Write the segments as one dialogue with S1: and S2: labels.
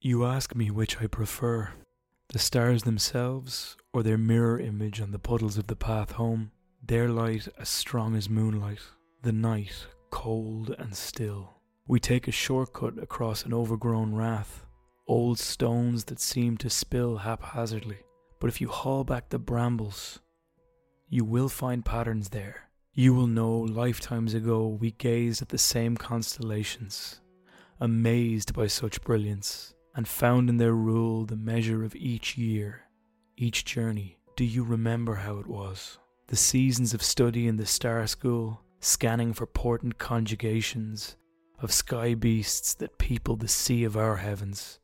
S1: You ask me which I prefer the stars themselves or their mirror image on the puddles of the path home, their light as strong as moonlight, the night cold and still. We take a shortcut across an overgrown rath, old stones that seem to spill haphazardly. But if you haul back the brambles, you will find patterns there. You will know lifetimes ago we gazed at the same constellations, amazed by such brilliance, and found in their rule the measure of each year, each journey. Do you remember how it was? The seasons of study in the star school, scanning for portent conjugations of sky beasts that people the sea of our heavens.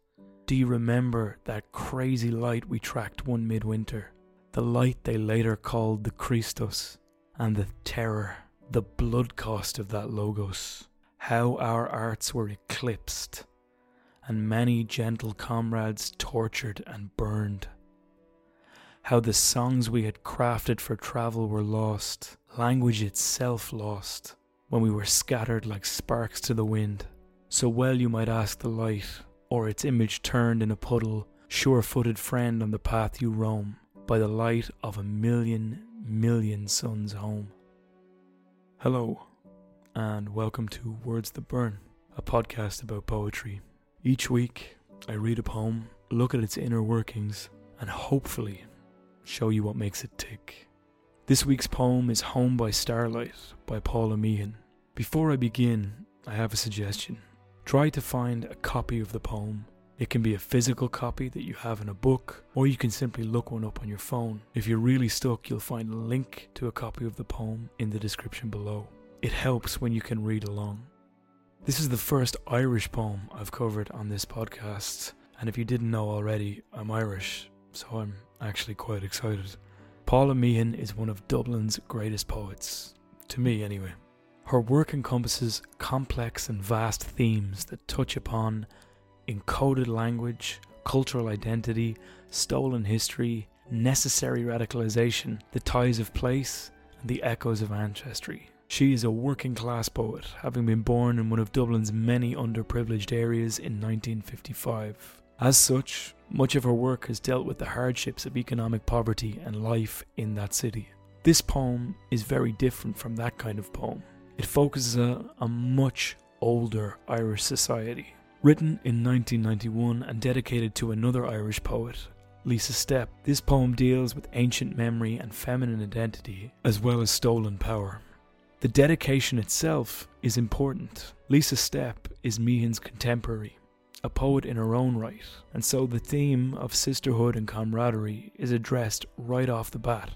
S1: Do you remember that crazy light we tracked one midwinter? The light they later called the Christos, and the terror, the blood cost of that logos. How our arts were eclipsed, and many gentle comrades tortured and burned. How the songs we had crafted for travel were lost, language itself lost, when we were scattered like sparks to the wind. So well you might ask the light, or its image turned in a puddle, sure footed friend on the path you roam, by the light of a million, million suns home. Hello, and welcome to Words That Burn, a podcast about poetry. Each week, I read a poem, look at its inner workings, and hopefully show you what makes it tick. This week's poem is Home by Starlight by Paula Meehan. Before I begin, I have a suggestion. Try to find a copy of the poem. It can be a physical copy that you have in a book, or you can simply look one up on your phone. If you're really stuck, you'll find a link to a copy of the poem in the description below. It helps when you can read along. This is the first Irish poem I've covered on this podcast, and if you didn't know already, I'm Irish, so I'm actually quite excited. Paula Meehan is one of Dublin's greatest poets, to me anyway. Her work encompasses complex and vast themes that touch upon encoded language, cultural identity, stolen history, necessary radicalization, the ties of place, and the echoes of ancestry. She is a working class poet, having been born in one of Dublin's many underprivileged areas in 1955. As such, much of her work has dealt with the hardships of economic poverty and life in that city. This poem is very different from that kind of poem. It focuses on a much older Irish society. Written in 1991 and dedicated to another Irish poet, Lisa Steppe, this poem deals with ancient memory and feminine identity, as well as stolen power. The dedication itself is important. Lisa Steppe is Meehan's contemporary, a poet in her own right, and so the theme of sisterhood and camaraderie is addressed right off the bat,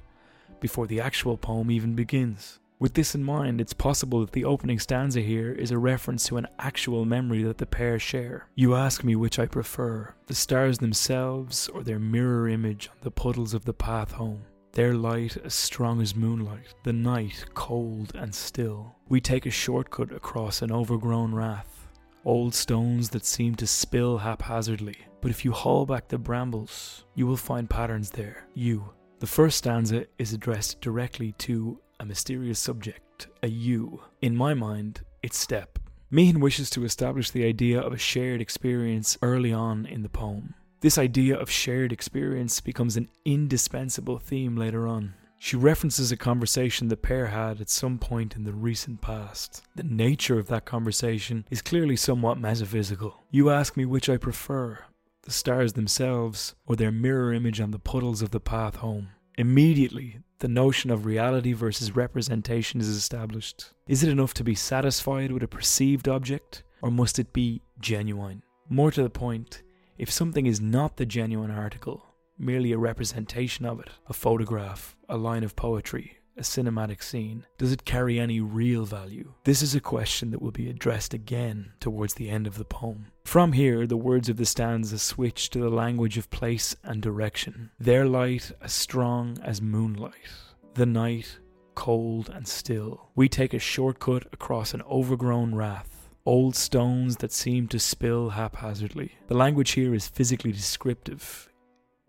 S1: before the actual poem even begins. With this in mind, it's possible that the opening stanza here is a reference to an actual memory that the pair share. You ask me which I prefer, the stars themselves or their mirror image on the puddles of the path home their light as strong as moonlight, the night cold and still. We take a shortcut across an overgrown rath, old stones that seem to spill haphazardly. But if you haul back the brambles, you will find patterns there. You. The first stanza is addressed directly to a mysterious subject, a you. In my mind, it's Steppe. Meehan wishes to establish the idea of a shared experience early on in the poem. This idea of shared experience becomes an indispensable theme later on. She references a conversation the pair had at some point in the recent past. The nature of that conversation is clearly somewhat metaphysical. You ask me which I prefer the stars themselves or their mirror image on the puddles of the path home. Immediately, the notion of reality versus representation is established. Is it enough to be satisfied with a perceived object, or must it be genuine? More to the point, if something is not the genuine article, merely a representation of it, a photograph, a line of poetry, a cinematic scene, does it carry any real value? This is a question that will be addressed again towards the end of the poem. From here, the words of the stanza switch to the language of place and direction. Their light as strong as moonlight. The night cold and still. We take a shortcut across an overgrown rath old stones that seem to spill haphazardly. The language here is physically descriptive.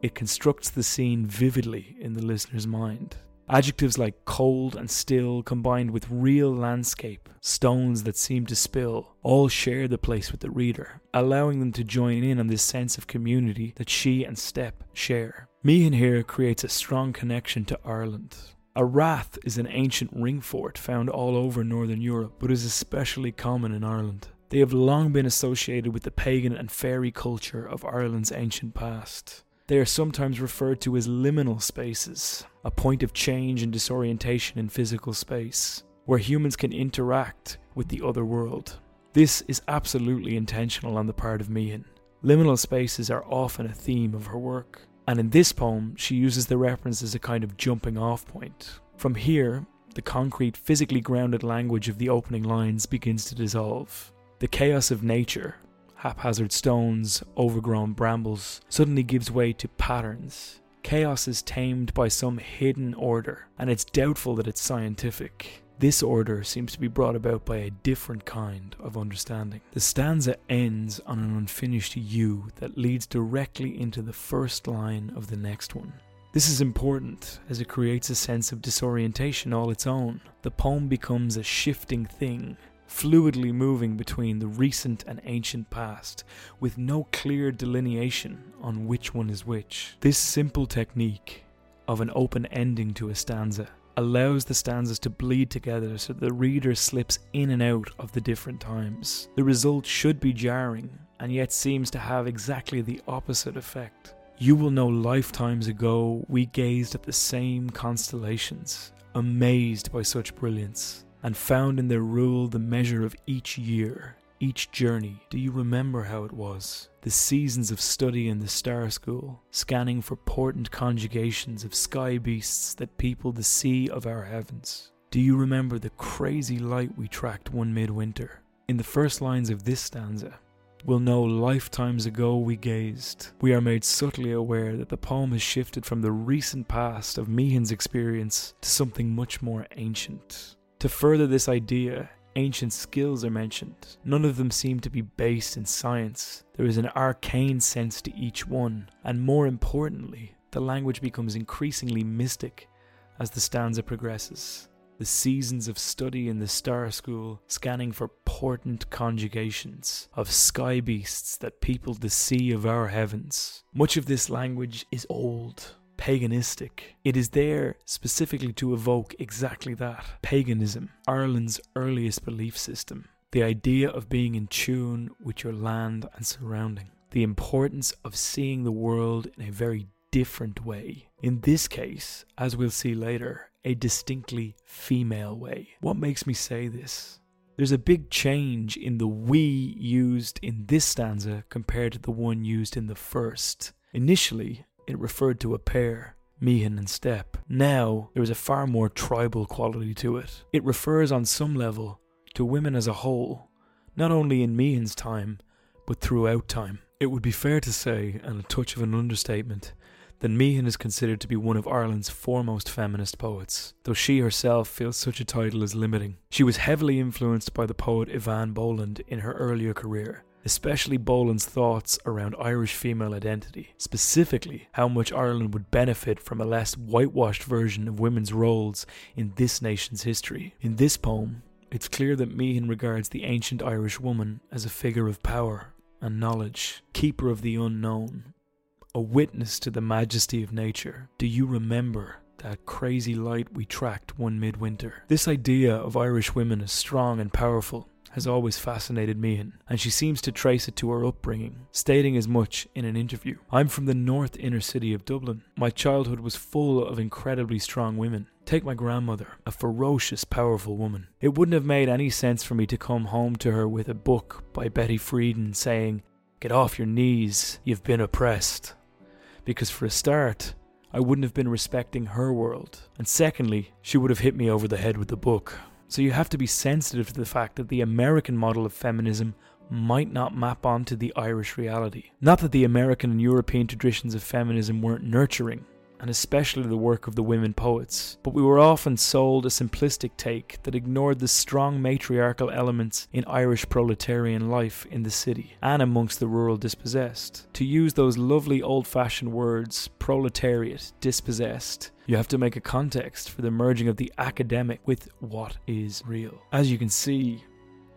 S1: It constructs the scene vividly in the listener's mind. Adjectives like cold and still combined with real landscape, stones that seem to spill, all share the place with the reader, allowing them to join in on this sense of community that she and Steppe share. Me Meehan here creates a strong connection to Ireland. A rath is an ancient ring fort found all over northern Europe, but is especially common in Ireland. They have long been associated with the pagan and fairy culture of Ireland's ancient past. They are sometimes referred to as liminal spaces, a point of change and disorientation in physical space, where humans can interact with the other world. This is absolutely intentional on the part of Meehan. Liminal spaces are often a theme of her work, and in this poem, she uses the reference as a kind of jumping off point. From here, the concrete, physically grounded language of the opening lines begins to dissolve. The chaos of nature, haphazard stones, overgrown brambles, suddenly gives way to patterns. Chaos is tamed by some hidden order, and it's doubtful that it's scientific. This order seems to be brought about by a different kind of understanding. The stanza ends on an unfinished U that leads directly into the first line of the next one. This is important as it creates a sense of disorientation all its own. The poem becomes a shifting thing, fluidly moving between the recent and ancient past, with no clear delineation on which one is which. This simple technique of an open ending to a stanza allows the stanzas to bleed together so the reader slips in and out of the different times. The result should be jarring, and yet seems to have exactly the opposite effect. You will know lifetimes ago we gazed at the same constellations, amazed by such brilliance and found in their rule the measure of each year, each journey. Do you remember how it was? The seasons of study in the star school, scanning for portent conjugations of sky beasts that people the sea of our heavens. Do you remember the crazy light we tracked one midwinter? In the first lines of this stanza, we'll know lifetimes ago we gazed. We are made subtly aware that the poem has shifted from the recent past of Meehan's experience to something much more ancient. To further this idea, ancient skills are mentioned. None of them seem to be based in science. There is an arcane sense to each one, and more importantly, the language becomes increasingly mystic as the stanza progresses. The seasons of study in the star school, scanning for portent conjugations of sky beasts that peopled the sea of our heavens. Much of this language is old, paganistic. It is there specifically to evoke exactly that paganism, Ireland's earliest belief system. The idea of being in tune with your land and surrounding. The importance of seeing the world in a very different way. In this case, as we'll see later, a distinctly female way. What makes me say this? There's a big change in the we used in this stanza compared to the one used in the first. Initially, it referred to a pair, Meehan and Steppe. Now, there is a far more tribal quality to it. It refers on some level to women as a whole, not only in Meehan's time, but throughout time. It would be fair to say, and a touch of an understatement, that Meehan is considered to be one of Ireland's foremost feminist poets, though she herself feels such a title is limiting. She was heavily influenced by the poet Eavan Boland in her earlier career, especially Boland's thoughts around Irish female identity, specifically how much Ireland would benefit from a less whitewashed version of women's roles in this nation's history. In this poem, it's clear that Meehan regards the ancient Irish woman as a figure of power and knowledge, keeper of the unknown, a witness to the majesty of nature. Do you remember that crazy light we tracked one midwinter? This idea of Irish women as strong and powerful has always fascinated Meehan, and she seems to trace it to her upbringing, stating as much in an interview. I'm from the north inner city of Dublin. My childhood was full of incredibly strong women. Take my grandmother, a ferocious, powerful woman. It wouldn't have made any sense for me to come home to her with a book by Betty Friedan saying, Get off your knees, you've been oppressed. Because for a start, I wouldn't have been respecting her world. And secondly, she would have hit me over the head with the book. So you have to be sensitive to the fact that the American model of feminism might not map onto the Irish reality. Not that the American and European traditions of feminism weren't nurturing, and especially the work of the women poets, but we were often sold a simplistic take that ignored the strong matriarchal elements in Irish proletarian life in the city and amongst the rural dispossessed. To use those lovely old fashioned words, proletariat, dispossessed, you have to make a context for the merging of the academic with what is real. As you can see,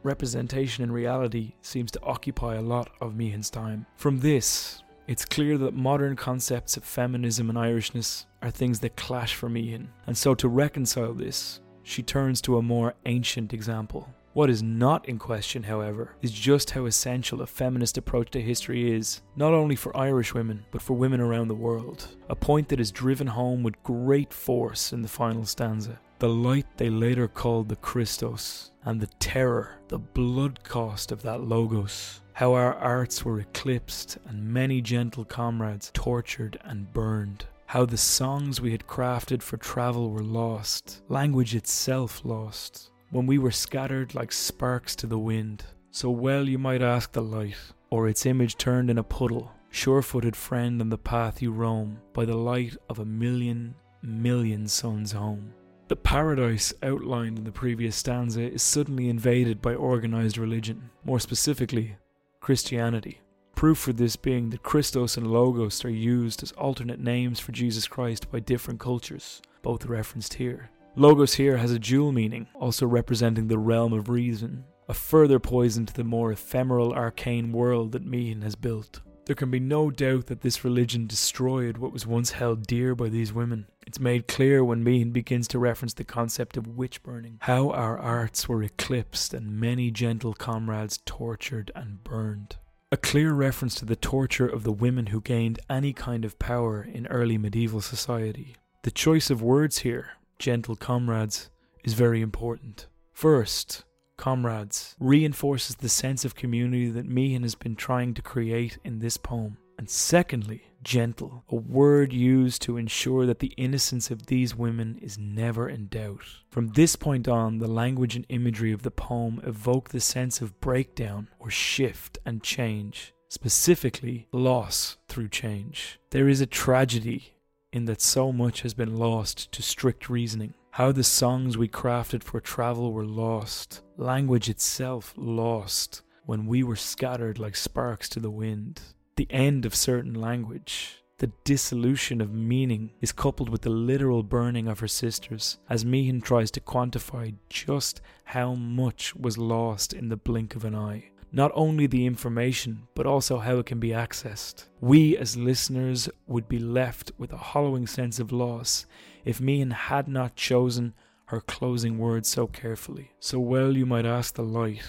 S1: representation and reality seems to occupy a lot of Meehan's time. From this, it's clear that modern concepts of feminism and Irishness are things that clash for Meehan, and so to reconcile this, she turns to a more ancient example. What is not in question, however, is just how essential a feminist approach to history is, not only for Irish women, but for women around the world. A point that is driven home with great force in the final stanza. The light they later called the Christos, and the terror, the blood cost of that Logos. How our arts were eclipsed, and many gentle comrades tortured and burned how the songs we had crafted for travel were lost, language itself lost, when we were scattered like sparks to the wind. So well you might ask the light, or its image turned in a puddle, sure footed friend on the path you roam, by the light of a million, million suns home. The paradise outlined in the previous stanza is suddenly invaded by organized religion, more specifically, Christianity. Proof for this being that Christos and Logos are used as alternate names for Jesus Christ by different cultures, both referenced here. Logos here has a dual meaning, also representing the realm of reason, a further poison to the more ephemeral arcane world that Meehan has built. There can be no doubt that this religion destroyed what was once held dear by these women. It's made clear when Meehan begins to reference the concept of witch burning, how our arts were eclipsed and many gentle comrades tortured and burned. A clear reference to the torture of the women who gained any kind of power in early medieval society. The choice of words here, gentle comrades, is very important. First, comrades reinforces the sense of community that Meehan has been trying to create in this poem. And secondly, gentle, a word used to ensure that the innocence of these women is never in doubt. From this point on, the language and imagery of the poem evoke the sense of breakdown or shift and change, specifically loss through change. There is a tragedy in that so much has been lost to strict reasoning. How the songs we crafted for travel were lost, language itself lost, when we were scattered like sparks to the wind the end of certain language. The dissolution of meaning is coupled with the literal burning of her sisters, as Meehan tries to quantify just how much was lost in the blink of an eye. Not only the information, but also how it can be accessed. We, as listeners, would be left with a hollowing sense of loss if Meehan had not chosen her closing words so carefully. So well you might ask the light,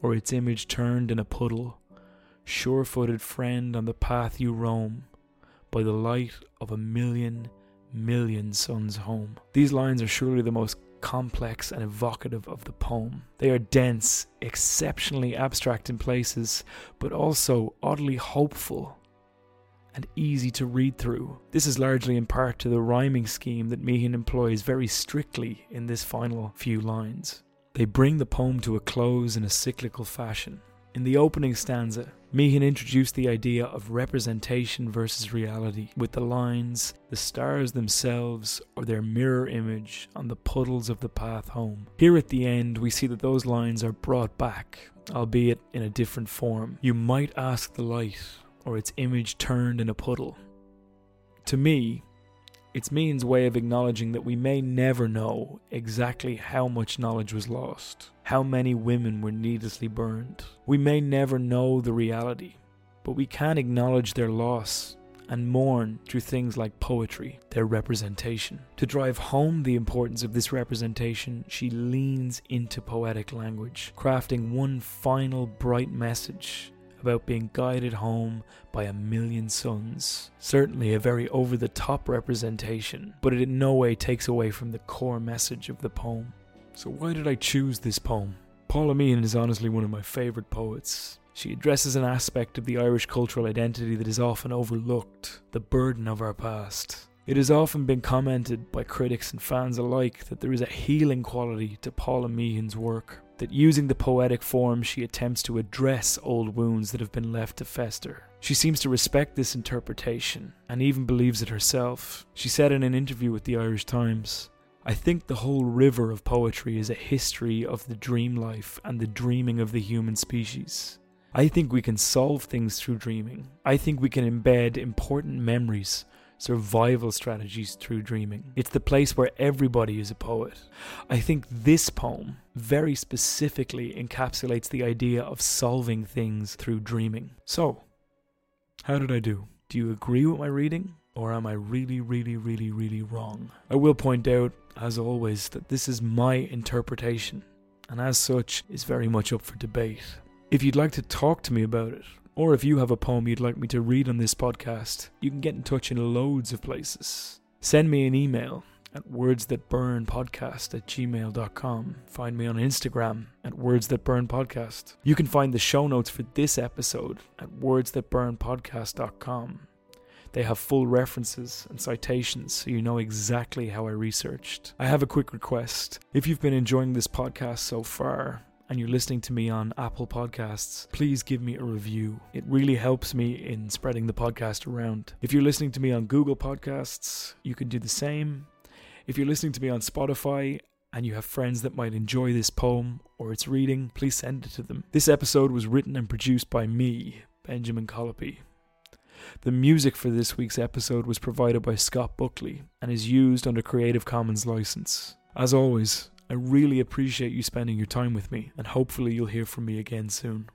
S1: or its image turned in a puddle, sure footed friend on the path you roam, by the light of a million, million suns home. These lines are surely the most complex and evocative of the poem. They are dense, exceptionally abstract in places, but also oddly hopeful and easy to read through. This is largely in part to the rhyming scheme that Meehan employs very strictly in this final few lines. They bring the poem to a close in a cyclical fashion. In the opening stanza, Meehan introduced the idea of representation versus reality with the lines, the stars themselves or their mirror image on the puddles of the path home. Here at the end, we see that those lines are brought back, albeit in a different form. You might ask the light, or its image turned in a puddle. To me, it's Meehan's way of acknowledging that we may never know exactly how much knowledge was lost, how many women were needlessly burned. We may never know the reality, but we can acknowledge their loss and mourn through things like poetry, their representation. To drive home the importance of this representation, she leans into poetic language, crafting one final bright message about being guided home by a million suns. Certainly a very over the top representation, but it in no way takes away from the core message of the poem. So, why did I choose this poem? Paula Meehan is honestly one of my favourite poets. She addresses an aspect of the Irish cultural identity that is often overlooked the burden of our past. It has often been commented by critics and fans alike that there is a healing quality to Paula Meehan's work. That using the poetic form, she attempts to address old wounds that have been left to fester. She seems to respect this interpretation and even believes it herself. She said in an interview with the Irish Times, I think the whole river of poetry is a history of the dream life and the dreaming of the human species. I think we can solve things through dreaming. I think we can embed important memories, survival strategies through dreaming. It's the place where everybody is a poet. I think this poem very specifically encapsulates the idea of solving things through dreaming. So, how did I do? Do you agree with my reading? Or am I really, really, really, really wrong? I will point out, as always, that this is my interpretation, and as such is very much up for debate. If you'd like to talk to me about it, or if you have a poem you'd like me to read on this podcast, you can get in touch in loads of places. Send me an email at wordsthatburnpodcast at gmail.com. Find me on Instagram at wordsthatburnpodcast. You can find the show notes for this episode at wordsthatburnpodcast.com. They have full references and citations so you know exactly how I researched. I have a quick request. If you've been enjoying this podcast so far, and you're listening to me on Apple Podcasts, please give me a review. It really helps me in spreading the podcast around. If you're listening to me on Google Podcasts, you can do the same. If you're listening to me on Spotify and you have friends that might enjoy this poem or its reading, please send it to them. This episode was written and produced by me, Benjamin Colopy. The music for this week's episode was provided by Scott Buckley and is used under Creative Commons license. As always, I really appreciate you spending your time with me, and hopefully, you'll hear from me again soon.